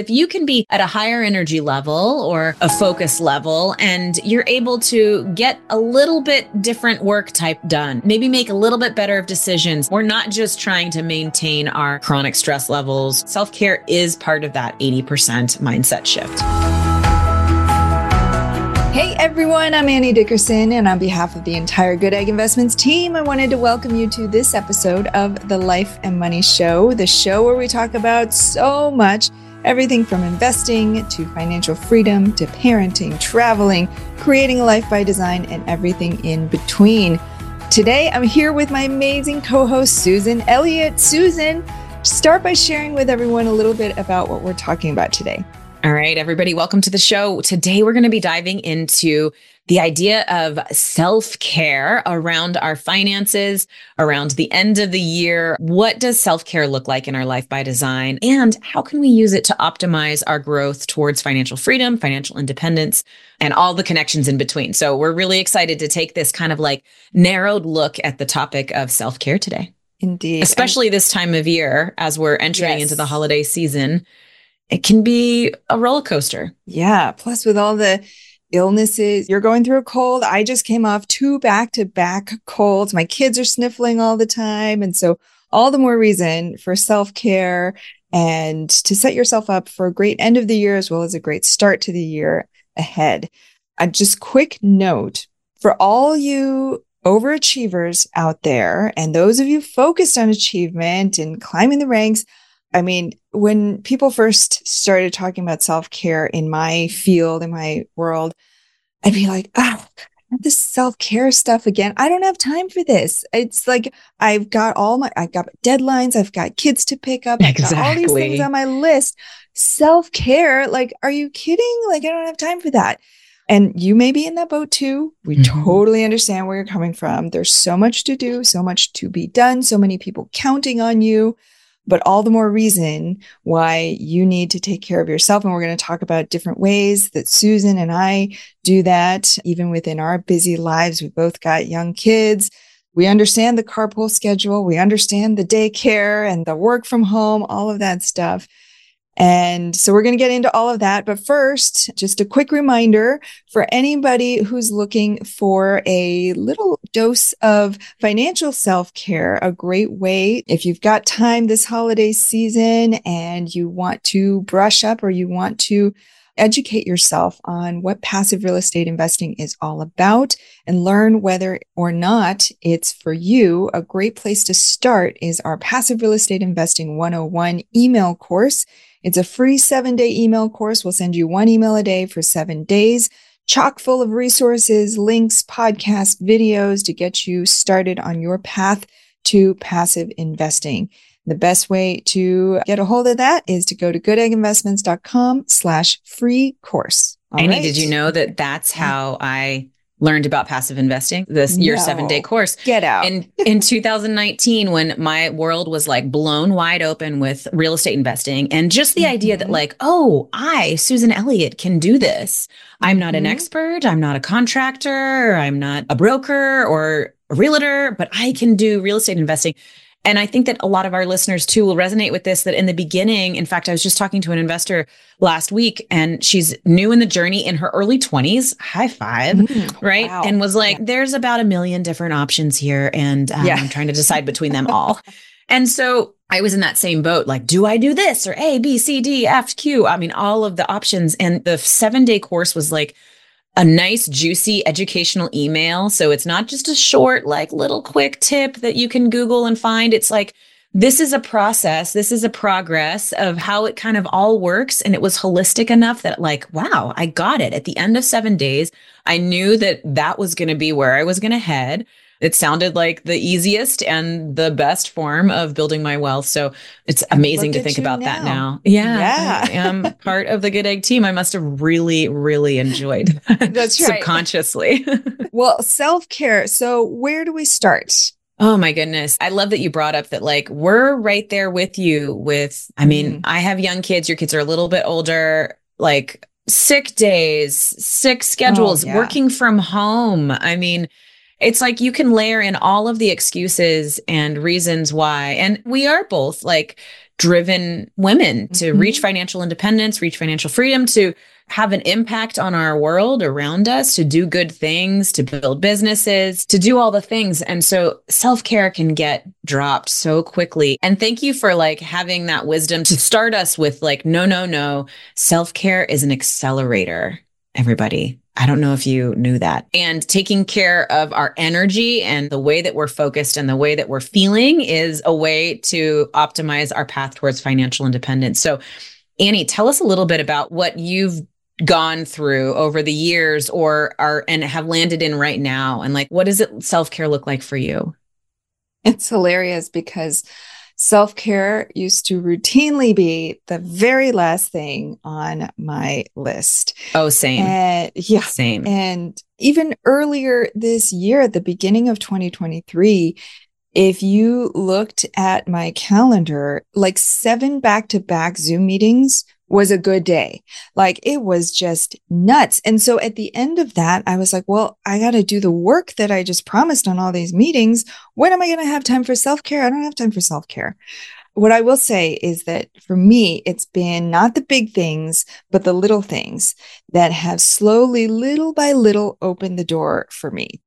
If you can be at a higher energy level or a focus level and you're able to get a little bit different work type done, maybe make a little bit better of decisions. We're not just trying to maintain our chronic stress levels. Self care is part of that 80% mindset shift. Hey everyone, I'm Annie Dickerson, and on behalf of the entire Good Egg Investments team, I wanted to welcome you to this episode of the Life and Money Show, the show where we talk about so much Everything from investing to financial freedom to parenting, traveling, creating a life by design, and everything in between. Today, I'm here with my amazing co host, Susan Elliott. Susan, start by sharing with everyone a little bit about what we're talking about today. All right, everybody, welcome to the show. Today, we're going to be diving into the idea of self care around our finances, around the end of the year. What does self care look like in our life by design? And how can we use it to optimize our growth towards financial freedom, financial independence, and all the connections in between? So, we're really excited to take this kind of like narrowed look at the topic of self care today. Indeed. Especially and- this time of year as we're entering yes. into the holiday season it can be a roller coaster. Yeah. Plus, with all the illnesses, you're going through a cold. I just came off two back to back colds. My kids are sniffling all the time. And so, all the more reason for self care and to set yourself up for a great end of the year as well as a great start to the year ahead. A just quick note for all you overachievers out there and those of you focused on achievement and climbing the ranks, I mean, when people first started talking about self care in my field, in my world, I'd be like, ah, oh, this self care stuff again. I don't have time for this. It's like I've got all my, I've got deadlines, I've got kids to pick up, I've exactly. got all these things on my list. Self care, like, are you kidding? Like, I don't have time for that. And you may be in that boat too. We mm-hmm. totally understand where you're coming from. There's so much to do, so much to be done, so many people counting on you but all the more reason why you need to take care of yourself. And we're going to talk about different ways that Susan and I do that, even within our busy lives. We both got young kids. We understand the carpool schedule. We understand the daycare and the work from home, all of that stuff. And so we're going to get into all of that. But first, just a quick reminder for anybody who's looking for a little dose of financial self care, a great way if you've got time this holiday season and you want to brush up or you want to educate yourself on what passive real estate investing is all about and learn whether or not it's for you. A great place to start is our passive real estate investing 101 email course. It's a free seven day email course. We'll send you one email a day for seven days, chock full of resources, links, podcasts, videos to get you started on your path to passive investing. The best way to get a hold of that is to go to goodegginvestments.com slash free course. All Annie, right. did you know that that's how I learned about passive investing this no. year seven day course get out in in 2019 when my world was like blown wide open with real estate investing and just the mm-hmm. idea that mm-hmm. like oh i susan elliott can do this i'm not mm-hmm. an expert i'm not a contractor i'm not a broker or a realtor but i can do real estate investing and I think that a lot of our listeners too will resonate with this that in the beginning, in fact, I was just talking to an investor last week and she's new in the journey in her early 20s, high five, mm, right? Wow. And was like, yeah. there's about a million different options here. And um, yeah. I'm trying to decide between them all. and so I was in that same boat. Like, do I do this or A, B, C, D, F, Q? I mean, all of the options. And the seven day course was like, a nice, juicy educational email. So it's not just a short, like little quick tip that you can Google and find. It's like, this is a process. This is a progress of how it kind of all works. And it was holistic enough that, like, wow, I got it. At the end of seven days, I knew that that was going to be where I was going to head. It sounded like the easiest and the best form of building my wealth. So it's amazing to think about now. that now. Yeah. Yeah. I am part of the Good Egg team. I must have really, really enjoyed that That's subconsciously. well, self care. So where do we start? Oh my goodness. I love that you brought up that like we're right there with you with I mean, mm. I have young kids, your kids are a little bit older, like sick days, sick schedules, oh, yeah. working from home. I mean, it's like you can layer in all of the excuses and reasons why. And we are both like driven women to mm-hmm. reach financial independence, reach financial freedom, to have an impact on our world around us, to do good things, to build businesses, to do all the things. And so self care can get dropped so quickly. And thank you for like having that wisdom to start us with like, no, no, no. Self care is an accelerator, everybody. I don't know if you knew that. And taking care of our energy and the way that we're focused and the way that we're feeling is a way to optimize our path towards financial independence. So, Annie, tell us a little bit about what you've gone through over the years or are and have landed in right now and like what does it self-care look like for you it's hilarious because self-care used to routinely be the very last thing on my list. Oh same. And, yeah same. and even earlier this year at the beginning of 2023 if you looked at my calendar like seven back-to-back zoom meetings was a good day. Like it was just nuts. And so at the end of that, I was like, well, I got to do the work that I just promised on all these meetings. When am I going to have time for self care? I don't have time for self care. What I will say is that for me, it's been not the big things, but the little things that have slowly, little by little, opened the door for me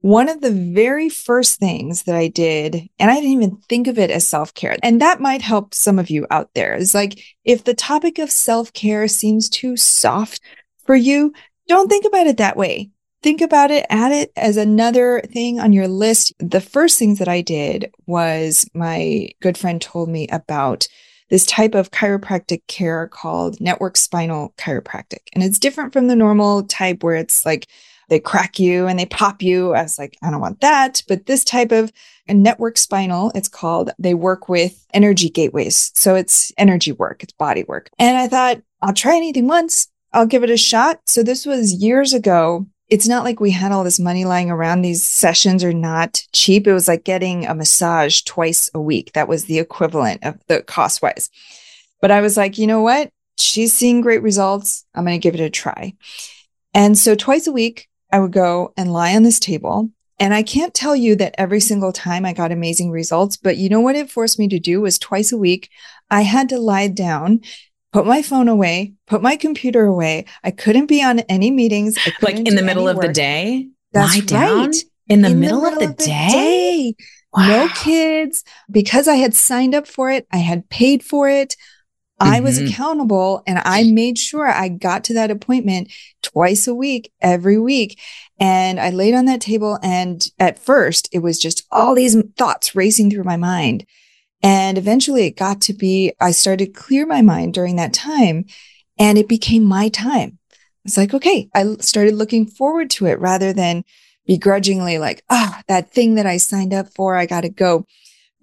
one of the very first things that I did, and I didn't even think of it as self care, and that might help some of you out there, is like if the topic of self care seems too soft for you, don't think about it that way. Think about it, add it as another thing on your list. The first things that I did was my good friend told me about this type of chiropractic care called network spinal chiropractic. And it's different from the normal type where it's like they crack you and they pop you. I was like, I don't want that. But this type of network spinal, it's called, they work with energy gateways. So it's energy work, it's body work. And I thought, I'll try anything once. I'll give it a shot. So this was years ago. It's not like we had all this money lying around. These sessions are not cheap. It was like getting a massage twice a week. That was the equivalent of the cost wise. But I was like, you know what? She's seeing great results. I'm going to give it a try. And so twice a week, I would go and lie on this table. And I can't tell you that every single time I got amazing results, but you know what it forced me to do was twice a week, I had to lie down, put my phone away, put my computer away. I couldn't be on any meetings. Like in the middle of work. the day? That's lie down right. In the, in middle, the middle, of the, of the day? day. Wow. No kids. Because I had signed up for it, I had paid for it. Mm-hmm. I was mm-hmm. accountable and I made sure I got to that appointment twice a week, every week. And I laid on that table. And at first, it was just all these thoughts racing through my mind. And eventually, it got to be, I started to clear my mind during that time and it became my time. It's like, okay, I started looking forward to it rather than begrudgingly like, ah, oh, that thing that I signed up for, I got to go.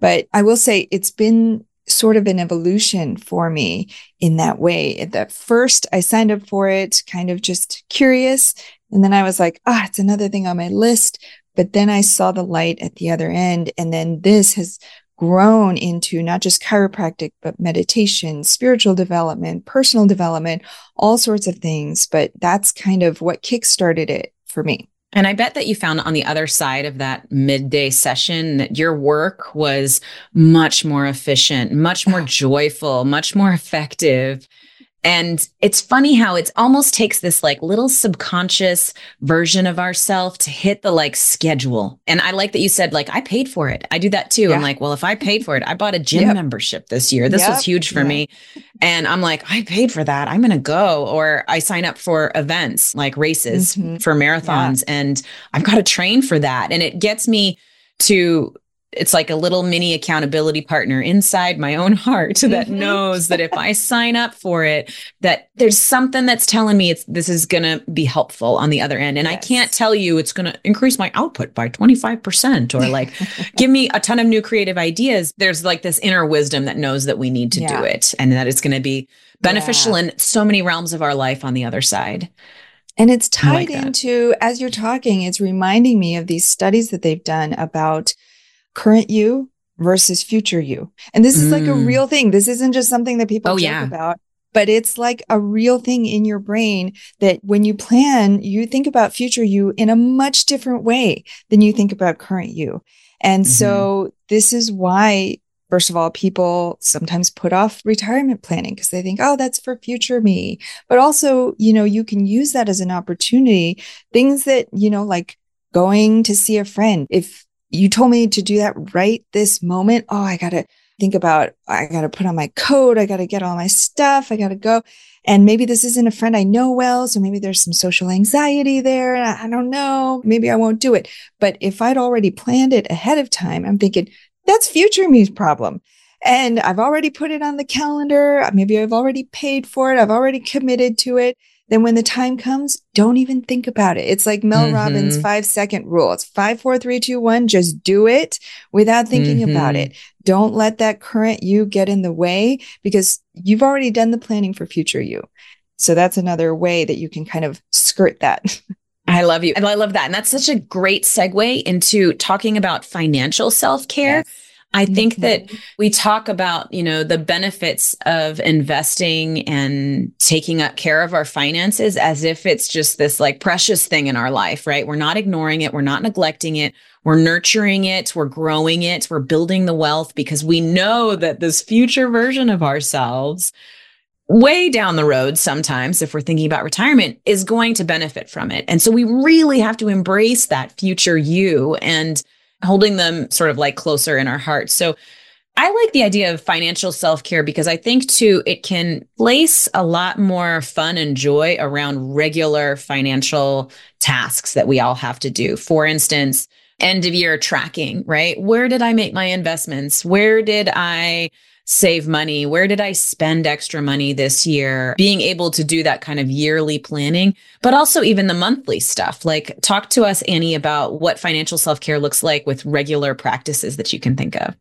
But I will say it's been sort of an evolution for me in that way. At first, I signed up for it kind of just curious. And then I was like, ah, it's another thing on my list. But then I saw the light at the other end. And then this has grown into not just chiropractic, but meditation, spiritual development, personal development, all sorts of things. But that's kind of what kickstarted it for me. And I bet that you found on the other side of that midday session that your work was much more efficient, much more oh. joyful, much more effective. And it's funny how it almost takes this like little subconscious version of ourself to hit the like schedule. And I like that you said, like, I paid for it. I do that too. Yeah. I'm like, well, if I paid for it, I bought a gym yep. membership this year. This yep. was huge for yeah. me. And I'm like, I paid for that. I'm going to go. Or I sign up for events like races mm-hmm. for marathons yeah. and I've got to train for that. And it gets me to it's like a little mini accountability partner inside my own heart that mm-hmm. knows that if I sign up for it, that there's something that's telling me it's this is going to be helpful on the other end. And yes. I can't tell you it's going to increase my output by 25% or like give me a ton of new creative ideas. There's like this inner wisdom that knows that we need to yeah. do it and that it's going to be beneficial yeah. in so many realms of our life on the other side. And it's tied like into, as you're talking, it's reminding me of these studies that they've done about current you versus future you. And this is like a mm. real thing. This isn't just something that people oh, talk yeah. about, but it's like a real thing in your brain that when you plan, you think about future you in a much different way than you think about current you. And mm-hmm. so this is why First of all, people sometimes put off retirement planning because they think, oh, that's for future me. But also, you know, you can use that as an opportunity. Things that, you know, like going to see a friend. If you told me to do that right this moment, oh, I got to think about, I got to put on my coat. I got to get all my stuff. I got to go. And maybe this isn't a friend I know well. So maybe there's some social anxiety there. And I don't know. Maybe I won't do it. But if I'd already planned it ahead of time, I'm thinking, that's future me's problem. And I've already put it on the calendar. Maybe I've already paid for it. I've already committed to it. Then when the time comes, don't even think about it. It's like Mel mm-hmm. Robbins' five second rule. It's five, four, three, two, one. Just do it without thinking mm-hmm. about it. Don't let that current you get in the way because you've already done the planning for future you. So that's another way that you can kind of skirt that. I love you. And I love that. And that's such a great segue into talking about financial self care. Yes. I think that we talk about, you know, the benefits of investing and taking up care of our finances as if it's just this like precious thing in our life, right? We're not ignoring it. We're not neglecting it. We're nurturing it. We're growing it. We're building the wealth because we know that this future version of ourselves way down the road sometimes if we're thinking about retirement is going to benefit from it. And so we really have to embrace that future you and holding them sort of like closer in our hearts. So I like the idea of financial self-care because I think too it can place a lot more fun and joy around regular financial tasks that we all have to do. For instance, end of year tracking, right? Where did I make my investments? Where did I save money? Where did I spend extra money this year? Being able to do that kind of yearly planning, but also even the monthly stuff. Like, talk to us, Annie, about what financial self care looks like with regular practices that you can think of.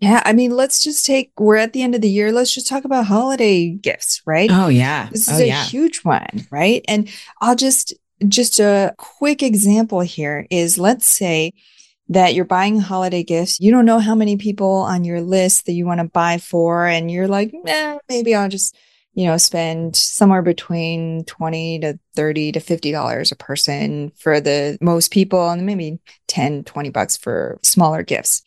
Yeah, I mean, let's just take, we're at the end of the year. Let's just talk about holiday gifts, right? Oh, yeah. This is oh, a yeah. huge one, right? And I'll just, just a quick example here is let's say that you're buying holiday gifts. You don't know how many people on your list that you want to buy for. And you're like, eh, maybe I'll just, you know, spend somewhere between 20 to 30 to $50 a person for the most people and maybe 10, 20 bucks for smaller gifts.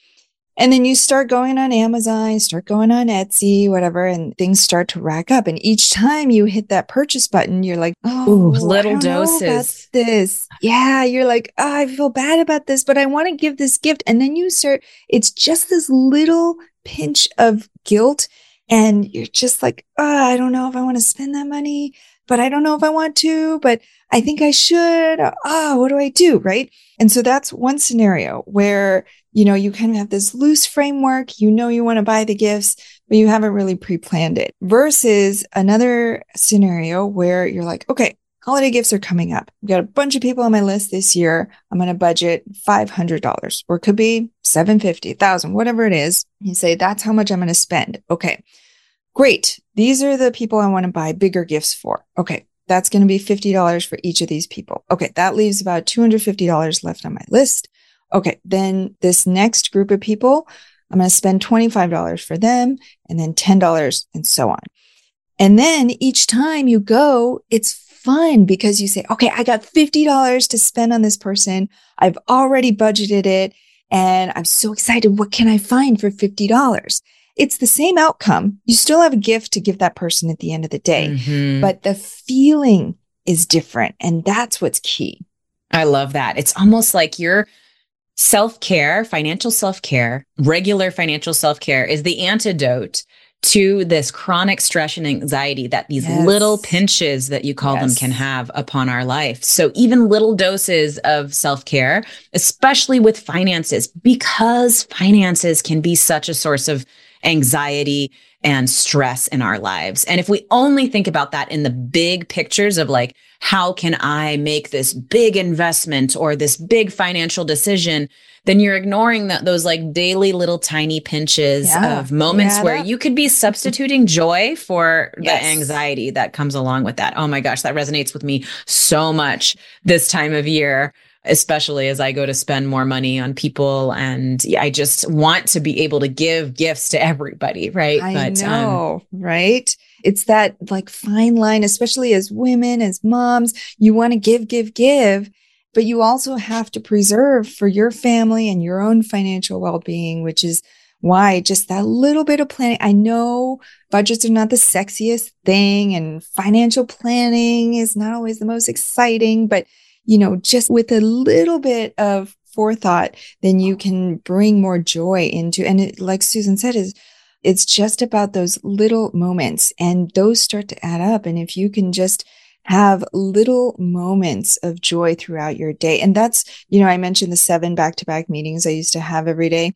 And then you start going on Amazon, start going on Etsy, whatever, and things start to rack up. And each time you hit that purchase button, you're like, oh, Ooh, little doses. this. Yeah. You're like, oh, I feel bad about this, but I want to give this gift. And then you start, it's just this little pinch of guilt. And you're just like, oh, I don't know if I want to spend that money, but I don't know if I want to, but I think I should. Ah, oh, what do I do? Right. And so that's one scenario where you know, you kind of have this loose framework. You know, you want to buy the gifts, but you haven't really pre planned it versus another scenario where you're like, okay, holiday gifts are coming up. I've got a bunch of people on my list this year. I'm going to budget $500 or it could be 750, 1000, whatever it is. You say, that's how much I'm going to spend. Okay. Great. These are the people I want to buy bigger gifts for. Okay. That's going to be $50 for each of these people. Okay. That leaves about $250 left on my list okay, then this next group of people, I'm going to spend $25 for them and then $10 and so on. And then each time you go, it's fun because you say, okay, I got $50 to spend on this person. I've already budgeted it and I'm so excited. What can I find for $50? It's the same outcome. You still have a gift to give that person at the end of the day, mm-hmm. but the feeling is different. And that's what's key. I love that. It's almost like you're Self care, financial self care, regular financial self care is the antidote to this chronic stress and anxiety that these yes. little pinches that you call yes. them can have upon our life. So even little doses of self-care, especially with finances, because finances can be such a source of anxiety and stress in our lives. And if we only think about that in the big pictures of like, how can I make this big investment or this big financial decision? Then you're ignoring that those like daily little tiny pinches yeah. of moments yeah, where you could be substituting joy for yes. the anxiety that comes along with that. Oh my gosh, that resonates with me so much this time of year especially as I go to spend more money on people. And I just want to be able to give gifts to everybody, right? I but, um, know, um, right? It's that like fine line, especially as women, as moms, you want to give, give, give, but you also have to preserve for your family and your own financial well being, which is Why? Just that little bit of planning. I know budgets are not the sexiest thing and financial planning is not always the most exciting, but you know, just with a little bit of forethought, then you can bring more joy into, and it, like Susan said, is it's just about those little moments and those start to add up. And if you can just have little moments of joy throughout your day. And that's, you know, I mentioned the seven back to back meetings I used to have every day.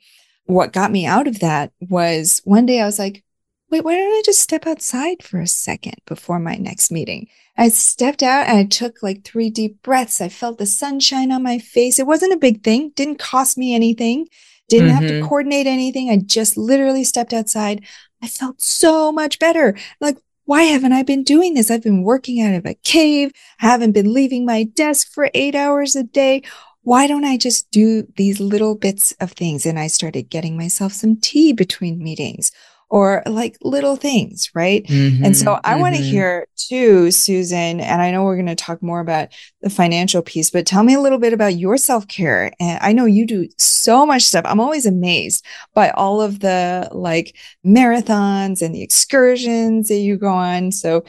What got me out of that was one day I was like, wait, why don't I just step outside for a second before my next meeting? I stepped out and I took like three deep breaths. I felt the sunshine on my face. It wasn't a big thing, didn't cost me anything, didn't mm-hmm. have to mm-hmm. coordinate anything. I just literally stepped outside. I felt so much better. Like, why haven't I been doing this? I've been working out of a cave, haven't been leaving my desk for eight hours a day. Why don't I just do these little bits of things? And I started getting myself some tea between meetings or like little things, right? Mm-hmm, and so I mm-hmm. want to hear too, Susan, and I know we're going to talk more about the financial piece, but tell me a little bit about your self care. And I know you do so much stuff. I'm always amazed by all of the like marathons and the excursions that you go on. So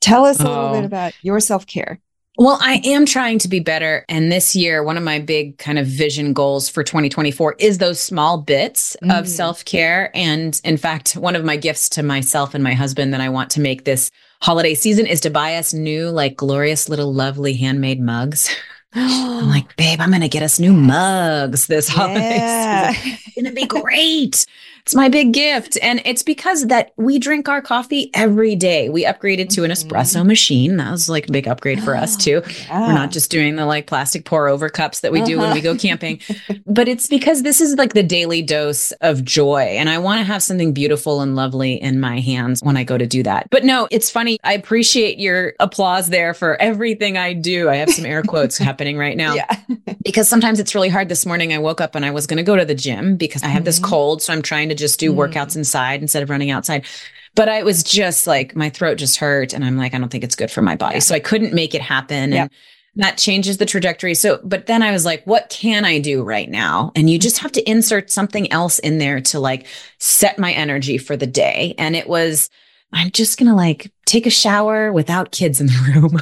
tell us a little oh. bit about your self care. Well, I am trying to be better. And this year, one of my big kind of vision goals for 2024 is those small bits mm. of self care. And in fact, one of my gifts to myself and my husband that I want to make this holiday season is to buy us new, like glorious little lovely handmade mugs. I'm like, babe, I'm going to get us new mugs this holiday yeah. season. It's going to be great. It's my big gift. And it's because that we drink our coffee every day. We upgraded to an espresso mm-hmm. machine. That was like a big upgrade for us too. Yeah. We're not just doing the like plastic pour over cups that we do uh-huh. when we go uh-huh. camping, but it's because this is like the daily dose of joy. And I want to have something beautiful and lovely in my hands when I go to do that. But no, it's funny. I appreciate your applause there for everything I do. I have some air quotes happening right now. Yeah. because sometimes it's really hard. This morning I woke up and I was going to go to the gym because I have mm-hmm. this cold. So I'm trying to just do mm. workouts inside instead of running outside. But I was just like, my throat just hurt. And I'm like, I don't think it's good for my body. Yeah. So I couldn't make it happen. And that changes the trajectory. So, but then I was like, what can I do right now? And you just have to insert something else in there to like set my energy for the day. And it was, I'm just going to like take a shower without kids in the room.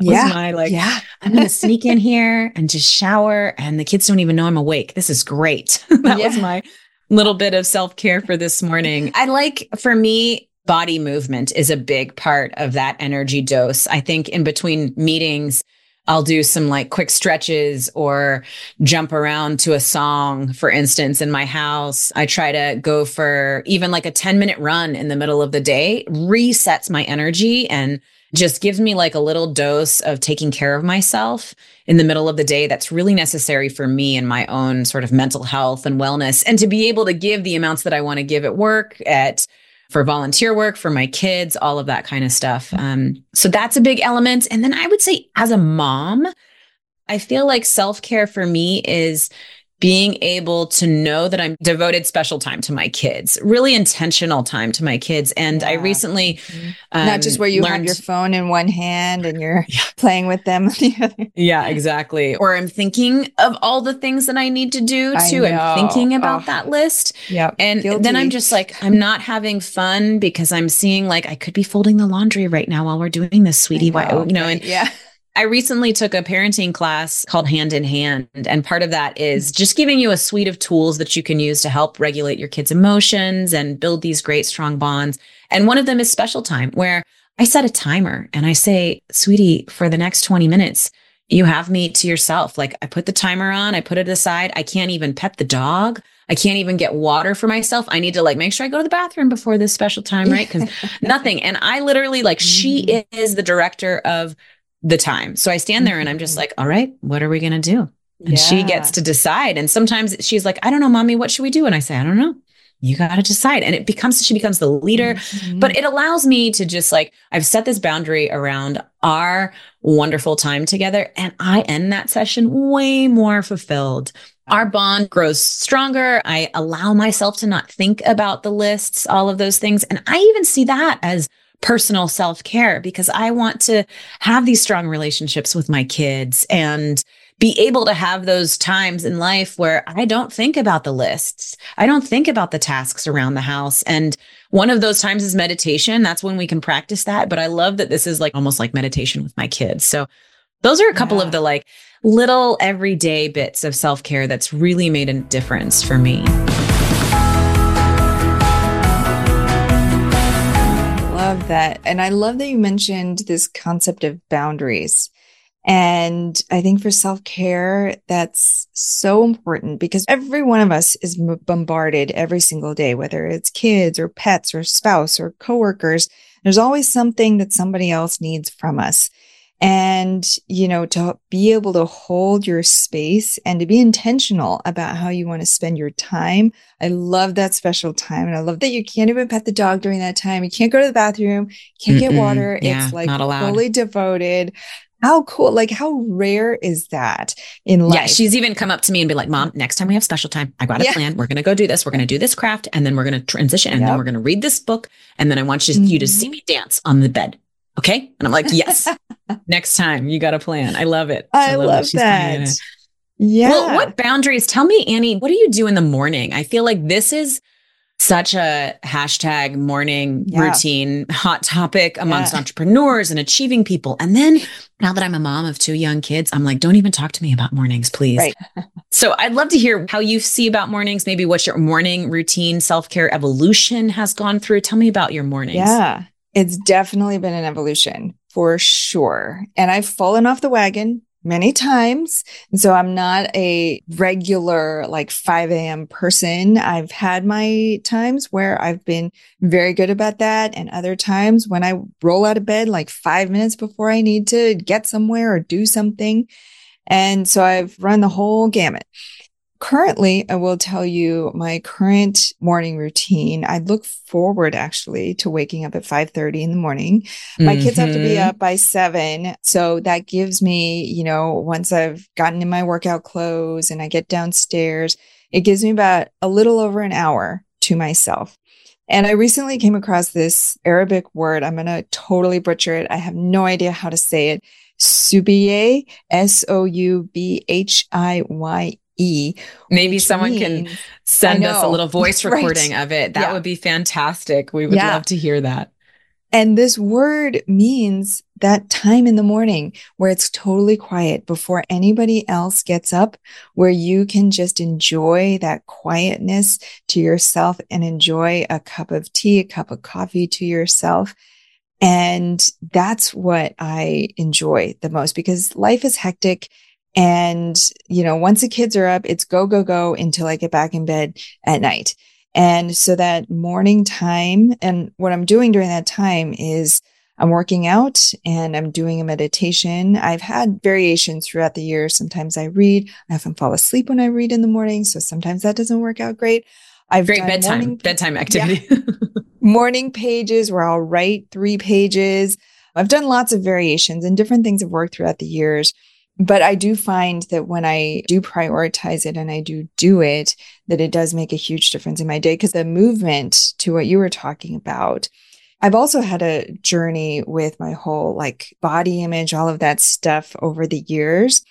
yeah. my like, yeah. I'm going to sneak in here and just shower and the kids don't even know I'm awake. This is great. that yeah. was my little bit of self care for this morning. I like, for me, body movement is a big part of that energy dose. I think in between meetings, I'll do some like quick stretches or jump around to a song, for instance, in my house. I try to go for even like a 10 minute run in the middle of the day, resets my energy and just gives me like a little dose of taking care of myself in the middle of the day that's really necessary for me and my own sort of mental health and wellness and to be able to give the amounts that I want to give at work at for volunteer work for my kids all of that kind of stuff. Um, so that's a big element. And then I would say as a mom I feel like self-care for me is being able to know that I'm devoted special time to my kids, really intentional time to my kids. And yeah. I recently, mm-hmm. um, not just where you learned, have your phone in one hand and you're yeah. playing with them the other. Yeah, exactly. Or I'm thinking of all the things that I need to do too. I'm thinking about oh. that list. Yeah. And Guilty. then I'm just like, I'm not having fun because I'm seeing like I could be folding the laundry right now while we're doing this, sweetie. Why, you know, and yeah I recently took a parenting class called Hand in Hand. And part of that is just giving you a suite of tools that you can use to help regulate your kids' emotions and build these great, strong bonds. And one of them is special time, where I set a timer and I say, sweetie, for the next 20 minutes, you have me to yourself. Like I put the timer on, I put it aside. I can't even pet the dog. I can't even get water for myself. I need to like make sure I go to the bathroom before this special time, right? Because nothing. And I literally like, she mm-hmm. is the director of the time. So I stand there and I'm just mm-hmm. like, all right, what are we going to do? And yeah. she gets to decide. And sometimes she's like, I don't know, mommy, what should we do? And I say, I don't know. You got to decide. And it becomes, she becomes the leader, mm-hmm. but it allows me to just like, I've set this boundary around our wonderful time together. And I end that session way more fulfilled. Our bond grows stronger. I allow myself to not think about the lists, all of those things. And I even see that as personal self care because I want to have these strong relationships with my kids and be able to have those times in life where I don't think about the lists. I don't think about the tasks around the house. And one of those times is meditation. That's when we can practice that. But I love that this is like almost like meditation with my kids. So those are a couple yeah. of the like little everyday bits of self care that's really made a difference for me. That. And I love that you mentioned this concept of boundaries. And I think for self care, that's so important because every one of us is bombarded every single day, whether it's kids or pets or spouse or coworkers. There's always something that somebody else needs from us and you know to be able to hold your space and to be intentional about how you want to spend your time. I love that special time and i love that you can't even pet the dog during that time. You can't go to the bathroom can't Mm-mm, get water. Yeah, it's like fully devoted. How cool like how rare is that in life? yeah she's even come up to me and be like mom next time we have special time i got a yeah. plan. We're going to go do this. We're going to do this craft and then we're going to transition and yep. then we're going to read this book and then i want you, mm-hmm. you to see mm-hmm. me dance on the bed okay and i'm like yes next time you got a plan. I love it. I, I love, love that. Yeah. Well, what boundaries? Tell me, Annie, what do you do in the morning? I feel like this is such a hashtag morning yeah. routine hot topic amongst yeah. entrepreneurs and achieving people. And then now that I'm a mom of two young kids, I'm like, don't even talk to me about mornings, please. Right. so I'd love to hear how you see about mornings, maybe what your morning routine self care evolution has gone through. Tell me about your mornings. Yeah. It's definitely been an evolution for sure. And I've fallen off the wagon many times. And so I'm not a regular like 5 a.m. person. I've had my times where I've been very good about that. And other times when I roll out of bed like five minutes before I need to get somewhere or do something. And so I've run the whole gamut. Currently, I will tell you my current morning routine. I look forward actually to waking up at 5:30 in the morning. My mm-hmm. kids have to be mm-hmm. up by 7, so that gives me, you know, once I've gotten in my workout clothes and I get downstairs, it gives me about a little over an hour to myself. And I recently came across this Arabic word. I'm going to totally butcher it. I have no idea how to say it. Subhiye, S O U B H I Y E. Maybe someone means, can send us a little voice recording right. of it. That yeah. would be fantastic. We would yeah. love to hear that. And this word means that time in the morning where it's totally quiet before anybody else gets up, where you can just enjoy that quietness to yourself and enjoy a cup of tea, a cup of coffee to yourself. And that's what I enjoy the most because life is hectic and, you know, once the kids are up, it's go, go, go until I get back in bed at night. And so that morning time and what I'm doing during that time is I'm working out and I'm doing a meditation. I've had variations throughout the year. Sometimes I read. I often fall asleep when I read in the morning. So sometimes that doesn't work out great. I've great bedtime, morning, bedtime activity. Yeah. morning pages where I'll write three pages. I've done lots of variations and different things have worked throughout the years. But I do find that when I do prioritize it and I do do it, that it does make a huge difference in my day because the movement to what you were talking about. I've also had a journey with my whole like body image, all of that stuff over the years.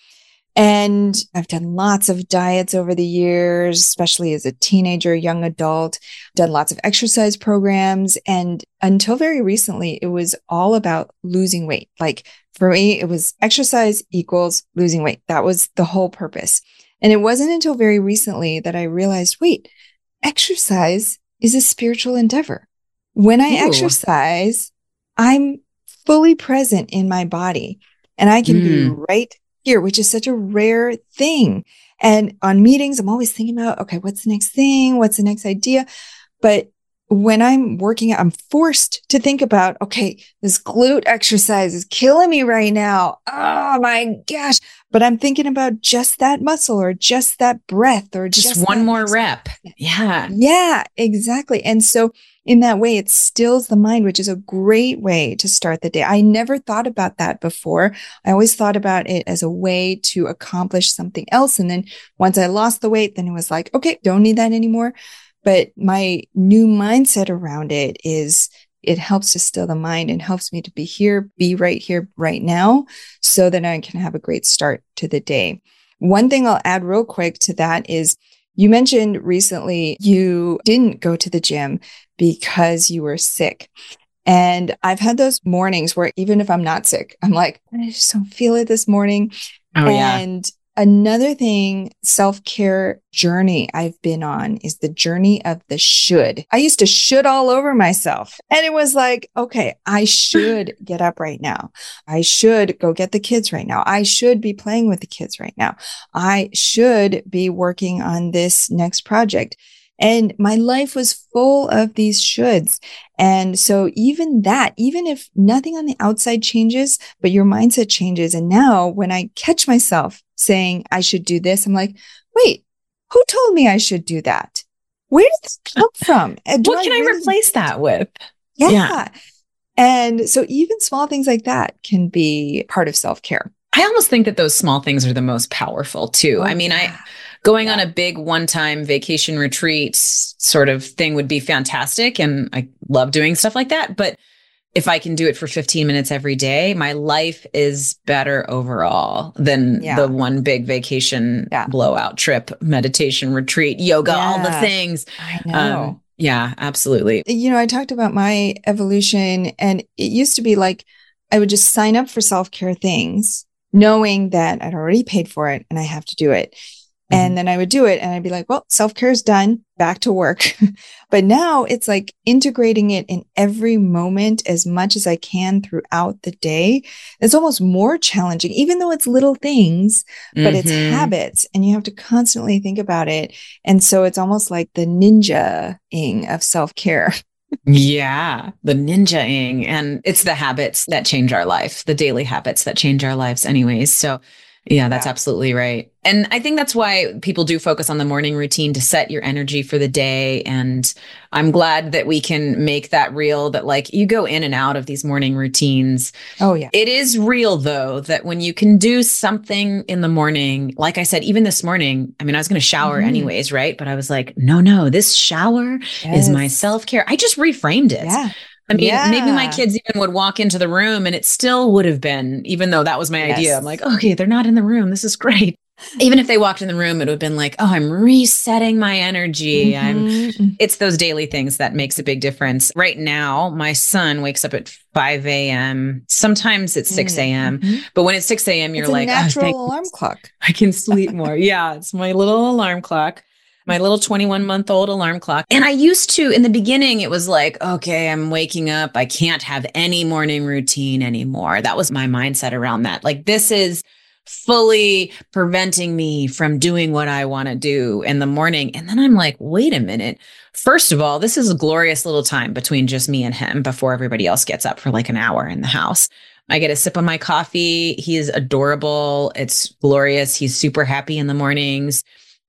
And I've done lots of diets over the years, especially as a teenager, young adult, done lots of exercise programs. And until very recently, it was all about losing weight. Like for me, it was exercise equals losing weight. That was the whole purpose. And it wasn't until very recently that I realized, wait, exercise is a spiritual endeavor. When I Ooh. exercise, I'm fully present in my body and I can mm. be right here, which is such a rare thing. And on meetings, I'm always thinking about, okay, what's the next thing? What's the next idea? But when I'm working, I'm forced to think about, okay, this glute exercise is killing me right now. Oh my gosh. But I'm thinking about just that muscle or just that breath or just, just one more rep. Yeah. Yeah, exactly. And so in that way, it stills the mind, which is a great way to start the day. I never thought about that before. I always thought about it as a way to accomplish something else. And then once I lost the weight, then it was like, okay, don't need that anymore. But my new mindset around it is it helps to still the mind and helps me to be here, be right here, right now, so that I can have a great start to the day. One thing I'll add real quick to that is you mentioned recently you didn't go to the gym because you were sick. And I've had those mornings where even if I'm not sick, I'm like, I just don't feel it this morning. Oh, yeah. And another thing, self care journey I've been on is the journey of the should. I used to should all over myself. And it was like, okay, I should get up right now. I should go get the kids right now. I should be playing with the kids right now. I should be working on this next project. And my life was full of these shoulds. And so even that, even if nothing on the outside changes, but your mindset changes. And now when I catch myself saying I should do this, I'm like, wait, who told me I should do that? Where did this come from? Uh, do what can I, really- I replace that with? Yeah. yeah. And so even small things like that can be part of self care. I almost think that those small things are the most powerful too. Oh, I mean, yeah. I going yeah. on a big one-time vacation retreat sort of thing would be fantastic and I love doing stuff like that, but if I can do it for 15 minutes every day, my life is better overall than yeah. the one big vacation yeah. blowout trip, meditation retreat, yoga, all the things. I know. Um, yeah, absolutely. You know, I talked about my evolution and it used to be like I would just sign up for self-care things knowing that I'd already paid for it and I have to do it. Mm-hmm. And then I would do it and I'd be like, well, self care is done, back to work. but now it's like integrating it in every moment as much as I can throughout the day. It's almost more challenging, even though it's little things, but mm-hmm. it's habits and you have to constantly think about it. And so it's almost like the ninja ing of self care. yeah, the ninja ing. And it's the habits that change our life, the daily habits that change our lives, anyways. So, yeah, that's yeah. absolutely right. And I think that's why people do focus on the morning routine to set your energy for the day. And I'm glad that we can make that real that like you go in and out of these morning routines. Oh, yeah. It is real though that when you can do something in the morning, like I said, even this morning, I mean, I was going to shower mm-hmm. anyways, right? But I was like, no, no, this shower yes. is my self care. I just reframed it. Yeah. I mean, yeah. maybe my kids even would walk into the room and it still would have been, even though that was my yes. idea. I'm like, okay, they're not in the room. This is great. Even if they walked in the room, it would have been like, oh, I'm resetting my energy. Mm-hmm. I'm it's those daily things that makes a big difference. Right now, my son wakes up at 5 a.m. Sometimes it's 6 a.m. Mm-hmm. But when it's 6 a.m., you're it's like, natural oh, alarm clock. I can sleep more. yeah, it's my little alarm clock my little 21 month old alarm clock. And I used to, in the beginning, it was like, okay, I'm waking up. I can't have any morning routine anymore. That was my mindset around that. Like, this is fully preventing me from doing what I want to do in the morning. And then I'm like, wait a minute. First of all, this is a glorious little time between just me and him before everybody else gets up for like an hour in the house. I get a sip of my coffee. He is adorable. It's glorious. He's super happy in the mornings.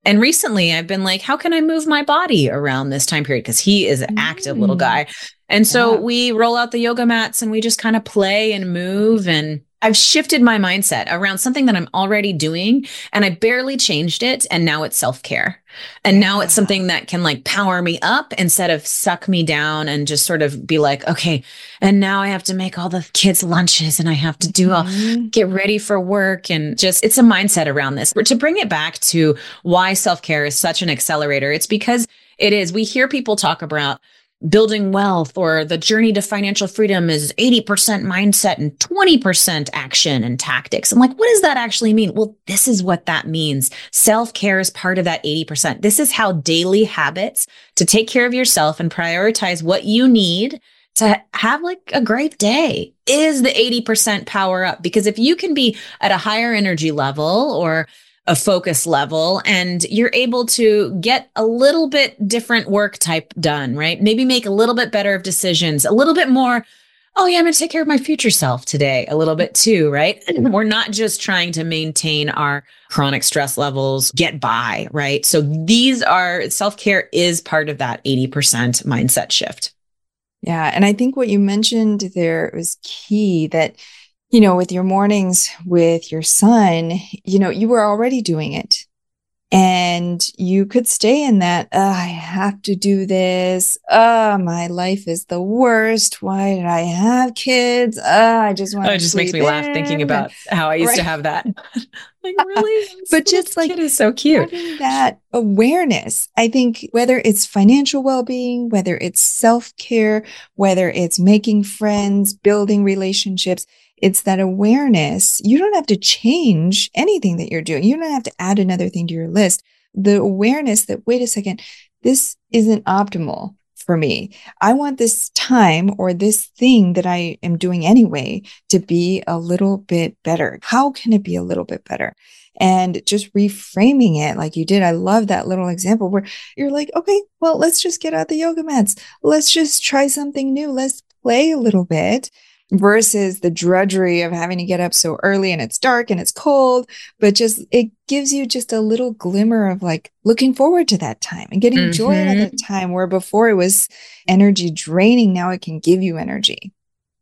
And recently I've been like, how can I move my body around this time period? Because he is an active little mm. guy. And so yeah. we roll out the yoga mats and we just kind of play and move. And I've shifted my mindset around something that I'm already doing and I barely changed it. And now it's self care. And now it's something that can like power me up instead of suck me down and just sort of be like, okay, and now I have to make all the kids' lunches and I have to do all mm-hmm. get ready for work. And just it's a mindset around this. But to bring it back to why self care is such an accelerator, it's because it is. We hear people talk about building wealth or the journey to financial freedom is 80% mindset and 20% action and tactics. I'm like, what does that actually mean? Well, this is what that means. Self care is part of that 80%. This is how daily habits to take care of yourself and prioritize what you need to have like a great day is the 80% power up. Because if you can be at a higher energy level or a focus level and you're able to get a little bit different work type done, right? Maybe make a little bit better of decisions, a little bit more. Oh, yeah, I'm going to take care of my future self today a little bit too, right? Mm-hmm. We're not just trying to maintain our chronic stress levels, get by, right? So these are self care is part of that 80% mindset shift. Yeah. And I think what you mentioned there was key that you know, with your mornings with your son, you know, you were already doing it. And you could stay in that, oh, I have to do this. Oh, my life is the worst. Why did I have kids? Oh, I just want oh, it just makes me in. laugh thinking about how I used right. to have that. like, really? but just like it is so cute. that awareness. I think whether it's financial well being, whether it's self care, whether it's making friends, building relationships, it's that awareness. You don't have to change anything that you're doing. You don't have to add another thing to your list. The awareness that, wait a second, this isn't optimal for me. I want this time or this thing that I am doing anyway to be a little bit better. How can it be a little bit better? And just reframing it like you did. I love that little example where you're like, okay, well, let's just get out the yoga mats. Let's just try something new. Let's play a little bit versus the drudgery of having to get up so early and it's dark and it's cold. But just it gives you just a little glimmer of like looking forward to that time and getting mm-hmm. joy out of that time where before it was energy draining. Now it can give you energy.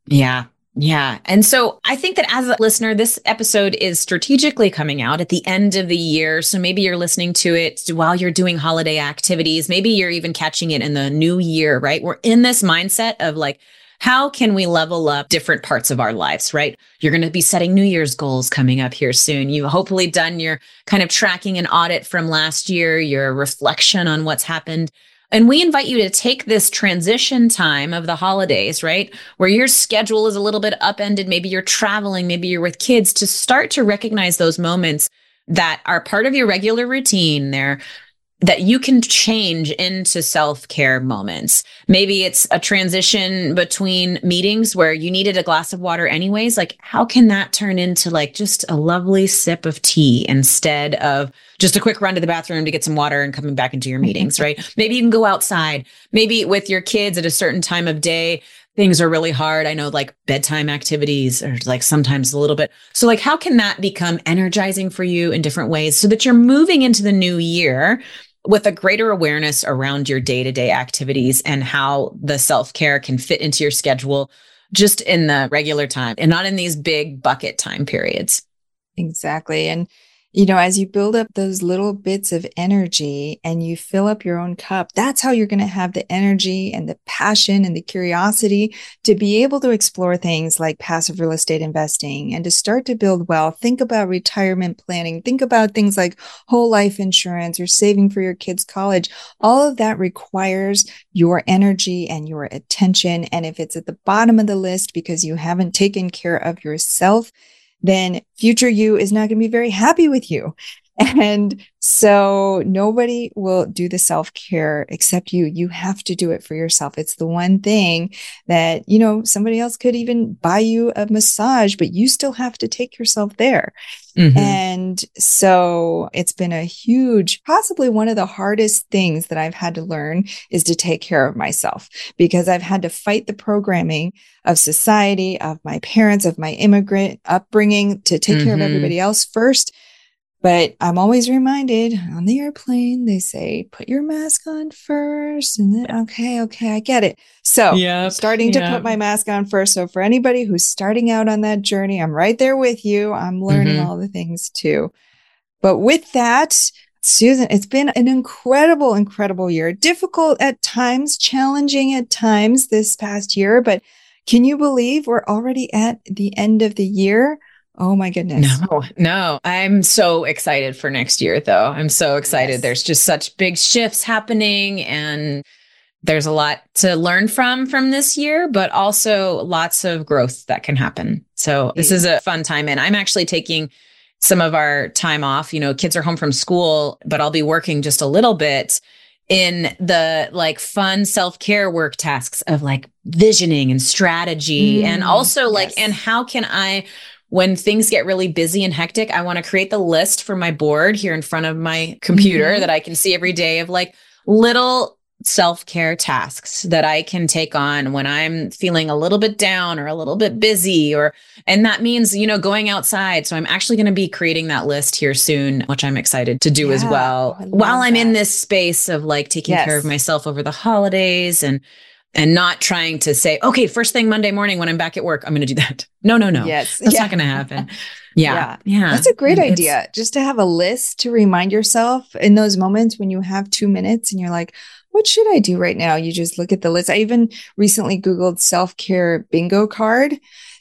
Yeah. Yeah. And so I think that as a listener, this episode is strategically coming out at the end of the year. So maybe you're listening to it while you're doing holiday activities. Maybe you're even catching it in the new year, right? We're in this mindset of like, how can we level up different parts of our lives, right? You're going to be setting New Year's goals coming up here soon. You've hopefully done your kind of tracking and audit from last year, your reflection on what's happened. And we invite you to take this transition time of the holidays, right? Where your schedule is a little bit upended. Maybe you're traveling, maybe you're with kids to start to recognize those moments that are part of your regular routine. They're that you can change into self care moments. Maybe it's a transition between meetings where you needed a glass of water anyways. Like, how can that turn into like just a lovely sip of tea instead of just a quick run to the bathroom to get some water and coming back into your meetings, right? Maybe you can go outside, maybe with your kids at a certain time of day. Things are really hard. I know like bedtime activities are like sometimes a little bit. So, like, how can that become energizing for you in different ways so that you're moving into the new year with a greater awareness around your day to day activities and how the self care can fit into your schedule just in the regular time and not in these big bucket time periods. Exactly. And you know, as you build up those little bits of energy and you fill up your own cup, that's how you're going to have the energy and the passion and the curiosity to be able to explore things like passive real estate investing and to start to build wealth. Think about retirement planning. Think about things like whole life insurance or saving for your kids' college. All of that requires your energy and your attention. And if it's at the bottom of the list because you haven't taken care of yourself, then future you is not going to be very happy with you. And so nobody will do the self care except you. You have to do it for yourself. It's the one thing that, you know, somebody else could even buy you a massage, but you still have to take yourself there. Mm-hmm. And so it's been a huge, possibly one of the hardest things that I've had to learn is to take care of myself because I've had to fight the programming of society, of my parents, of my immigrant upbringing to take mm-hmm. care of mm-hmm. everybody else first but I'm always reminded on the airplane, they say, put your mask on first. And then, okay, okay, I get it. So, yeah, starting to yep. put my mask on first. So, for anybody who's starting out on that journey, I'm right there with you. I'm learning mm-hmm. all the things too. But with that, Susan, it's been an incredible, incredible year. Difficult at times, challenging at times this past year. But can you believe we're already at the end of the year? Oh my goodness. No, no. I'm so excited for next year, though. I'm so excited. Yes. There's just such big shifts happening and there's a lot to learn from from this year, but also lots of growth that can happen. So this is a fun time. And I'm actually taking some of our time off. You know, kids are home from school, but I'll be working just a little bit in the like fun self-care work tasks of like visioning and strategy mm, and also like yes. and how can I when things get really busy and hectic, I want to create the list for my board here in front of my computer mm-hmm. that I can see every day of like little self care tasks that I can take on when I'm feeling a little bit down or a little bit busy, or, and that means, you know, going outside. So I'm actually going to be creating that list here soon, which I'm excited to do yeah, as well while I'm in this space of like taking yes. care of myself over the holidays and and not trying to say, okay, first thing Monday morning when I'm back at work, I'm going to do that. No, no, no. Yes. That's Yeah. not going to happen. Yeah. Yeah. That's a great It's- idea. Just to have a list to remind yourself in those moments when you have two minutes and you're like, what should I do right now? You just look at the list. I even recently Googled self care bingo card.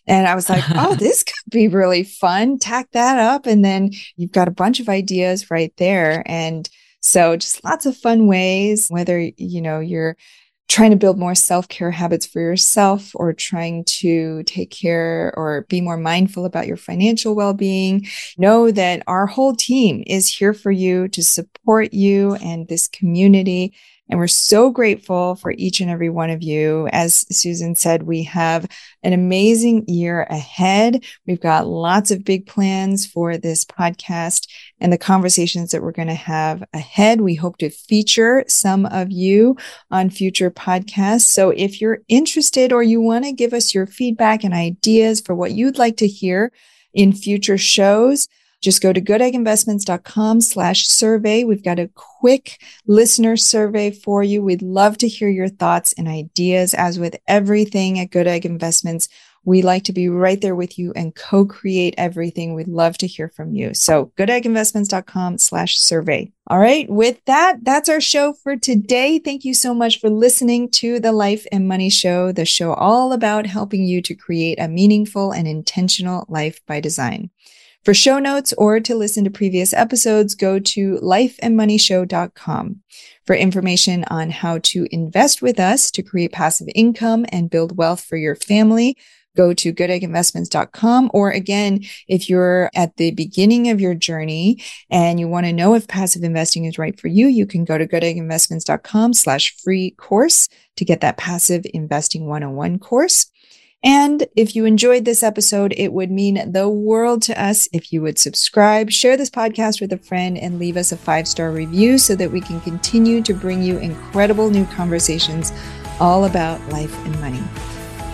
And I was like, oh, this could be really fun. Tack that up. And then you've got a bunch of ideas right there. And so just lots of fun ways, whether, you know, you're trying to build more self care habits for yourself or trying to take care or be more mindful about your financial well being, know that our whole team is here for you to support you and this community. And we're so grateful for each and every one of you. As Susan said, we have an amazing year ahead. We've got lots of big plans for this podcast and the conversations that we're going to have ahead. We hope to feature some of you on future podcasts. So if you're interested or you want to give us your feedback and ideas for what you'd like to hear in future shows, just go to goodegginvestments.com slash survey. We've got a quick listener survey for you. We'd love to hear your thoughts and ideas. As with everything at Good Egg Investments, we like to be right there with you and co-create everything. We'd love to hear from you. So goodegginvestments.com slash survey. All right. With that, that's our show for today. Thank you so much for listening to the Life and Money Show, the show all about helping you to create a meaningful and intentional life by design. For show notes or to listen to previous episodes, go to lifeandmoneyshow.com. For information on how to invest with us to create passive income and build wealth for your family, go to goodegginvestments.com. Or again, if you're at the beginning of your journey and you want to know if passive investing is right for you, you can go to goodegginvestments.com slash free course to get that passive investing 101 course. And if you enjoyed this episode, it would mean the world to us if you would subscribe, share this podcast with a friend, and leave us a five star review so that we can continue to bring you incredible new conversations all about life and money.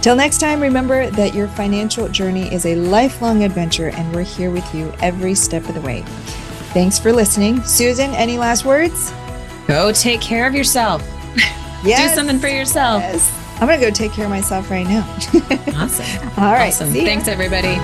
Till next time, remember that your financial journey is a lifelong adventure, and we're here with you every step of the way. Thanks for listening. Susan, any last words? Go take care of yourself. Yes. Do something for yourself. Yes. I'm going to go take care of myself right now. Awesome. All right. Awesome. Thanks, everybody.